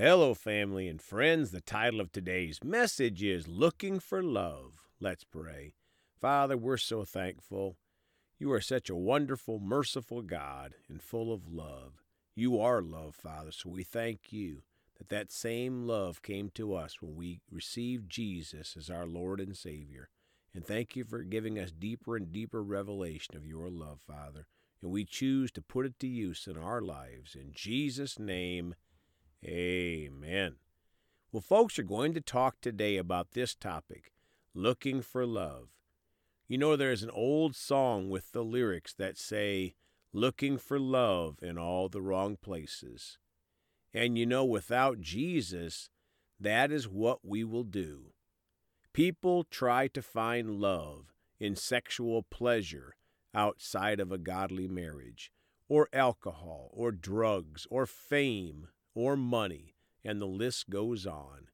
Hello, family and friends. The title of today's message is Looking for Love. Let's pray. Father, we're so thankful. You are such a wonderful, merciful God and full of love. You are love, Father, so we thank you that that same love came to us when we received Jesus as our Lord and Savior. And thank you for giving us deeper and deeper revelation of your love, Father. And we choose to put it to use in our lives. In Jesus' name, Amen. Well, folks are going to talk today about this topic looking for love. You know, there's an old song with the lyrics that say, looking for love in all the wrong places. And you know, without Jesus, that is what we will do. People try to find love in sexual pleasure outside of a godly marriage, or alcohol, or drugs, or fame, or money, and the list goes on.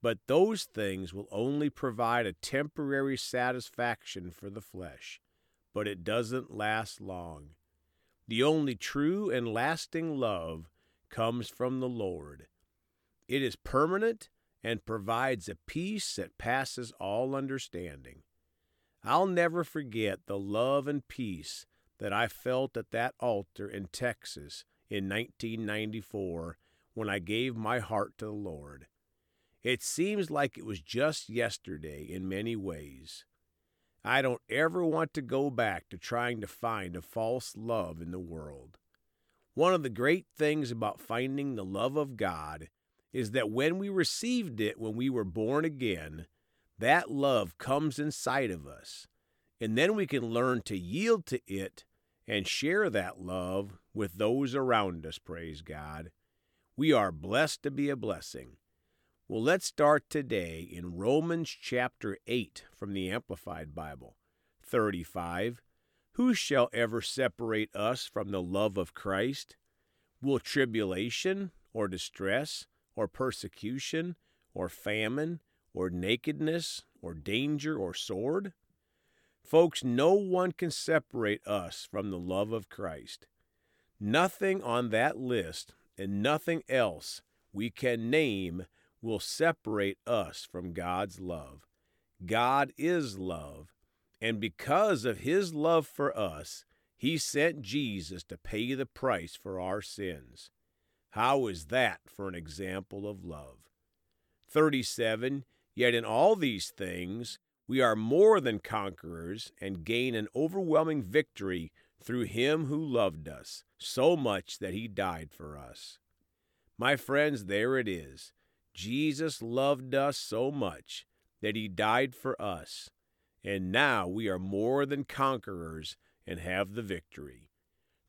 But those things will only provide a temporary satisfaction for the flesh, but it doesn't last long. The only true and lasting love comes from the Lord. It is permanent and provides a peace that passes all understanding. I'll never forget the love and peace that I felt at that altar in Texas in 1994 when I gave my heart to the Lord. It seems like it was just yesterday in many ways. I don't ever want to go back to trying to find a false love in the world. One of the great things about finding the love of God is that when we received it when we were born again, that love comes inside of us, and then we can learn to yield to it and share that love with those around us, praise God. We are blessed to be a blessing. Well, let's start today in Romans chapter 8 from the Amplified Bible. 35. Who shall ever separate us from the love of Christ? Will tribulation, or distress, or persecution, or famine, or nakedness, or danger, or sword? Folks, no one can separate us from the love of Christ. Nothing on that list and nothing else we can name will separate us from God's love. God is love, and because of his love for us, he sent Jesus to pay the price for our sins. How is that for an example of love? 37. Yet in all these things, we are more than conquerors and gain an overwhelming victory through him who loved us so much that he died for us. My friends, there it is. Jesus loved us so much that he died for us, and now we are more than conquerors and have the victory.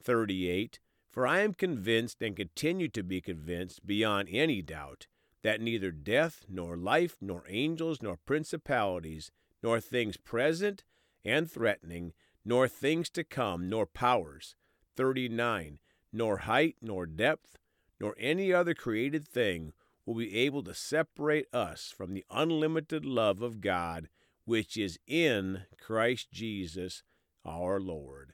38. For I am convinced and continue to be convinced beyond any doubt that neither death, nor life, nor angels, nor principalities, nor things present and threatening, nor things to come, nor powers. 39. Nor height, nor depth, nor any other created thing will be able to separate us from the unlimited love of God which is in Christ Jesus our Lord.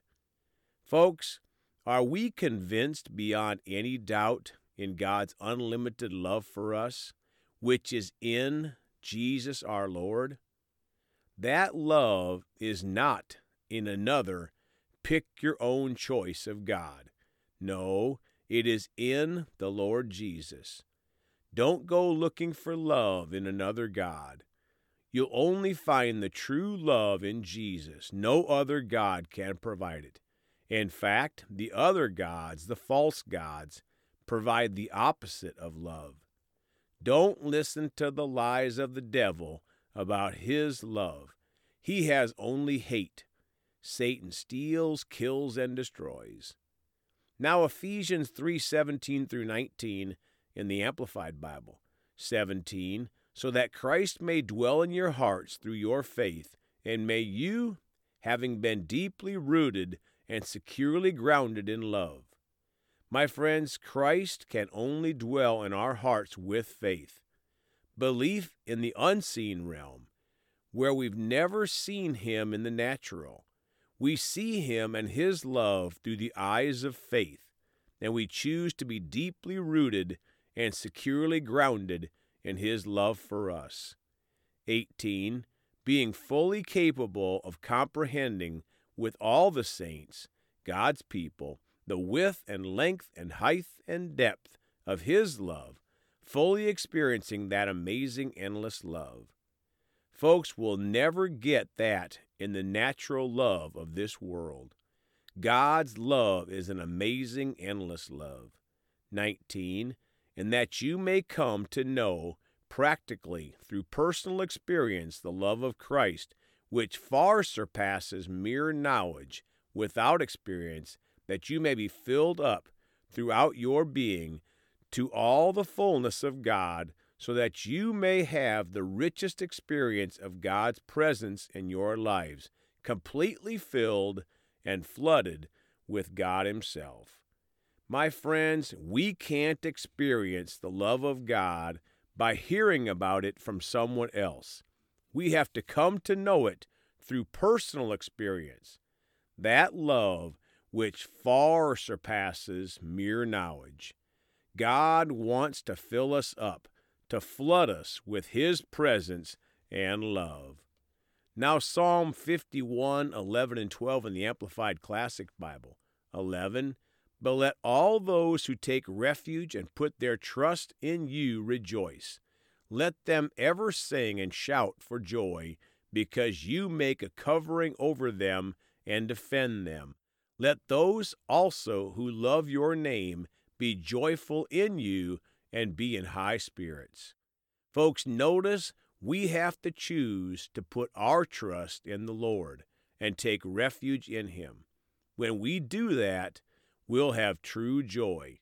Folks, are we convinced beyond any doubt in God's unlimited love for us, which is in Jesus our Lord? That love is not in another pick your own choice of God. No, it is in the Lord Jesus. Don't go looking for love in another God. You'll only find the true love in Jesus. No other God can provide it. In fact, the other gods, the false gods, provide the opposite of love. Don't listen to the lies of the devil about his love. He has only hate. Satan steals, kills, and destroys. Now Ephesians 3:17 through 19 in the Amplified Bible. 17 so that Christ may dwell in your hearts through your faith and may you having been deeply rooted and securely grounded in love. My friends, Christ can only dwell in our hearts with faith. Belief in the unseen realm, where we've never seen Him in the natural. We see Him and His love through the eyes of faith, and we choose to be deeply rooted and securely grounded in His love for us. 18. Being fully capable of comprehending with all the saints, God's people, the width and length and height and depth of His love, fully experiencing that amazing, endless love. Folks will never get that in the natural love of this world. God's love is an amazing, endless love. 19. And that you may come to know practically through personal experience the love of Christ, which far surpasses mere knowledge without experience, that you may be filled up throughout your being to all the fullness of God, so that you may have the richest experience of God's presence in your lives, completely filled and flooded with God Himself. My friends, we can't experience the love of God by hearing about it from someone else. We have to come to know it through personal experience. That love which far surpasses mere knowledge. God wants to fill us up, to flood us with His presence and love. Now, Psalm 51, 11, and 12 in the Amplified Classic Bible. 11. But let all those who take refuge and put their trust in you rejoice. Let them ever sing and shout for joy, because you make a covering over them and defend them. Let those also who love your name be joyful in you and be in high spirits. Folks, notice we have to choose to put our trust in the Lord and take refuge in Him. When we do that, we'll have true joy.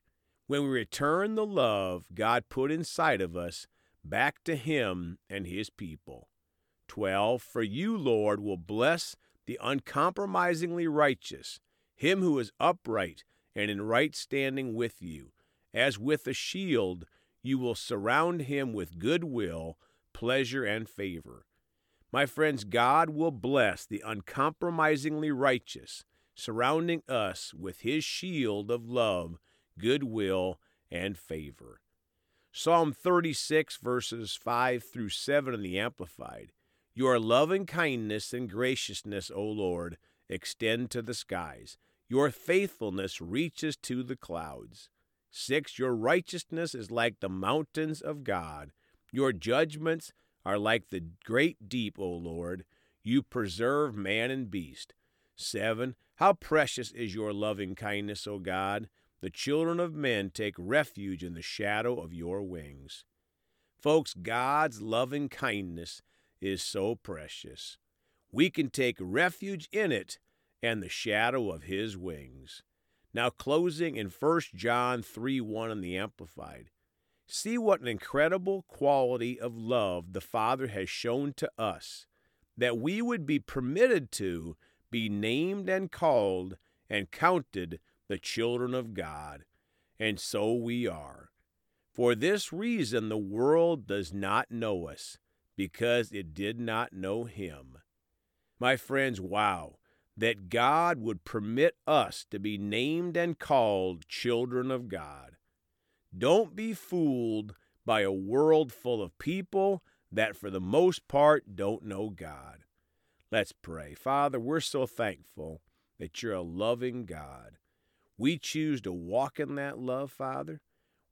When we return the love God put inside of us back to Him and His people. 12. For you, Lord, will bless the uncompromisingly righteous, him who is upright and in right standing with you. As with a shield, you will surround him with goodwill, pleasure, and favor. My friends, God will bless the uncompromisingly righteous surrounding us with his shield of love, goodwill, and favor. Psalm 36, verses 5 through 7 in the Amplified. Your loving kindness and graciousness, O Lord, extend to the skies. Your faithfulness reaches to the clouds. 6. Your righteousness is like the mountains of God. Your judgments are like the great deep, O Lord. You preserve man and beast. 7. How precious is your loving kindness, O God! The children of men take refuge in the shadow of your wings. Folks, God's loving kindness is so precious. We can take refuge in it and the shadow of his wings. Now, closing in 1 John 3 1 in the Amplified. See what an incredible quality of love the Father has shown to us, that we would be permitted to be named and called and counted the children of God. And so we are. For this reason, the world does not know us, because it did not know Him. My friends, wow, that God would permit us to be named and called children of God. Don't be fooled by a world full of people that, for the most part, don't know God. Let's pray. Father, we're so thankful that you're a loving God. We choose to walk in that love, Father.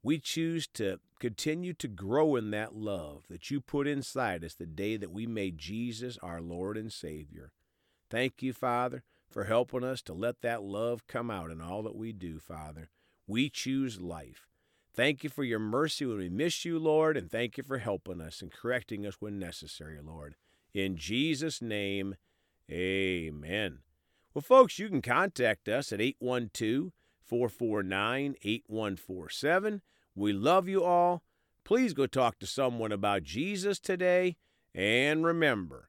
We choose to continue to grow in that love that you put inside us the day that we made Jesus our Lord and Savior. Thank you, Father, for helping us to let that love come out in all that we do, Father. We choose life. Thank you for your mercy when we miss you, Lord, and thank you for helping us and correcting us when necessary, Lord. In Jesus' name, amen. Well, folks, you can contact us at 812 449 8147. We love you all. Please go talk to someone about Jesus today. And remember,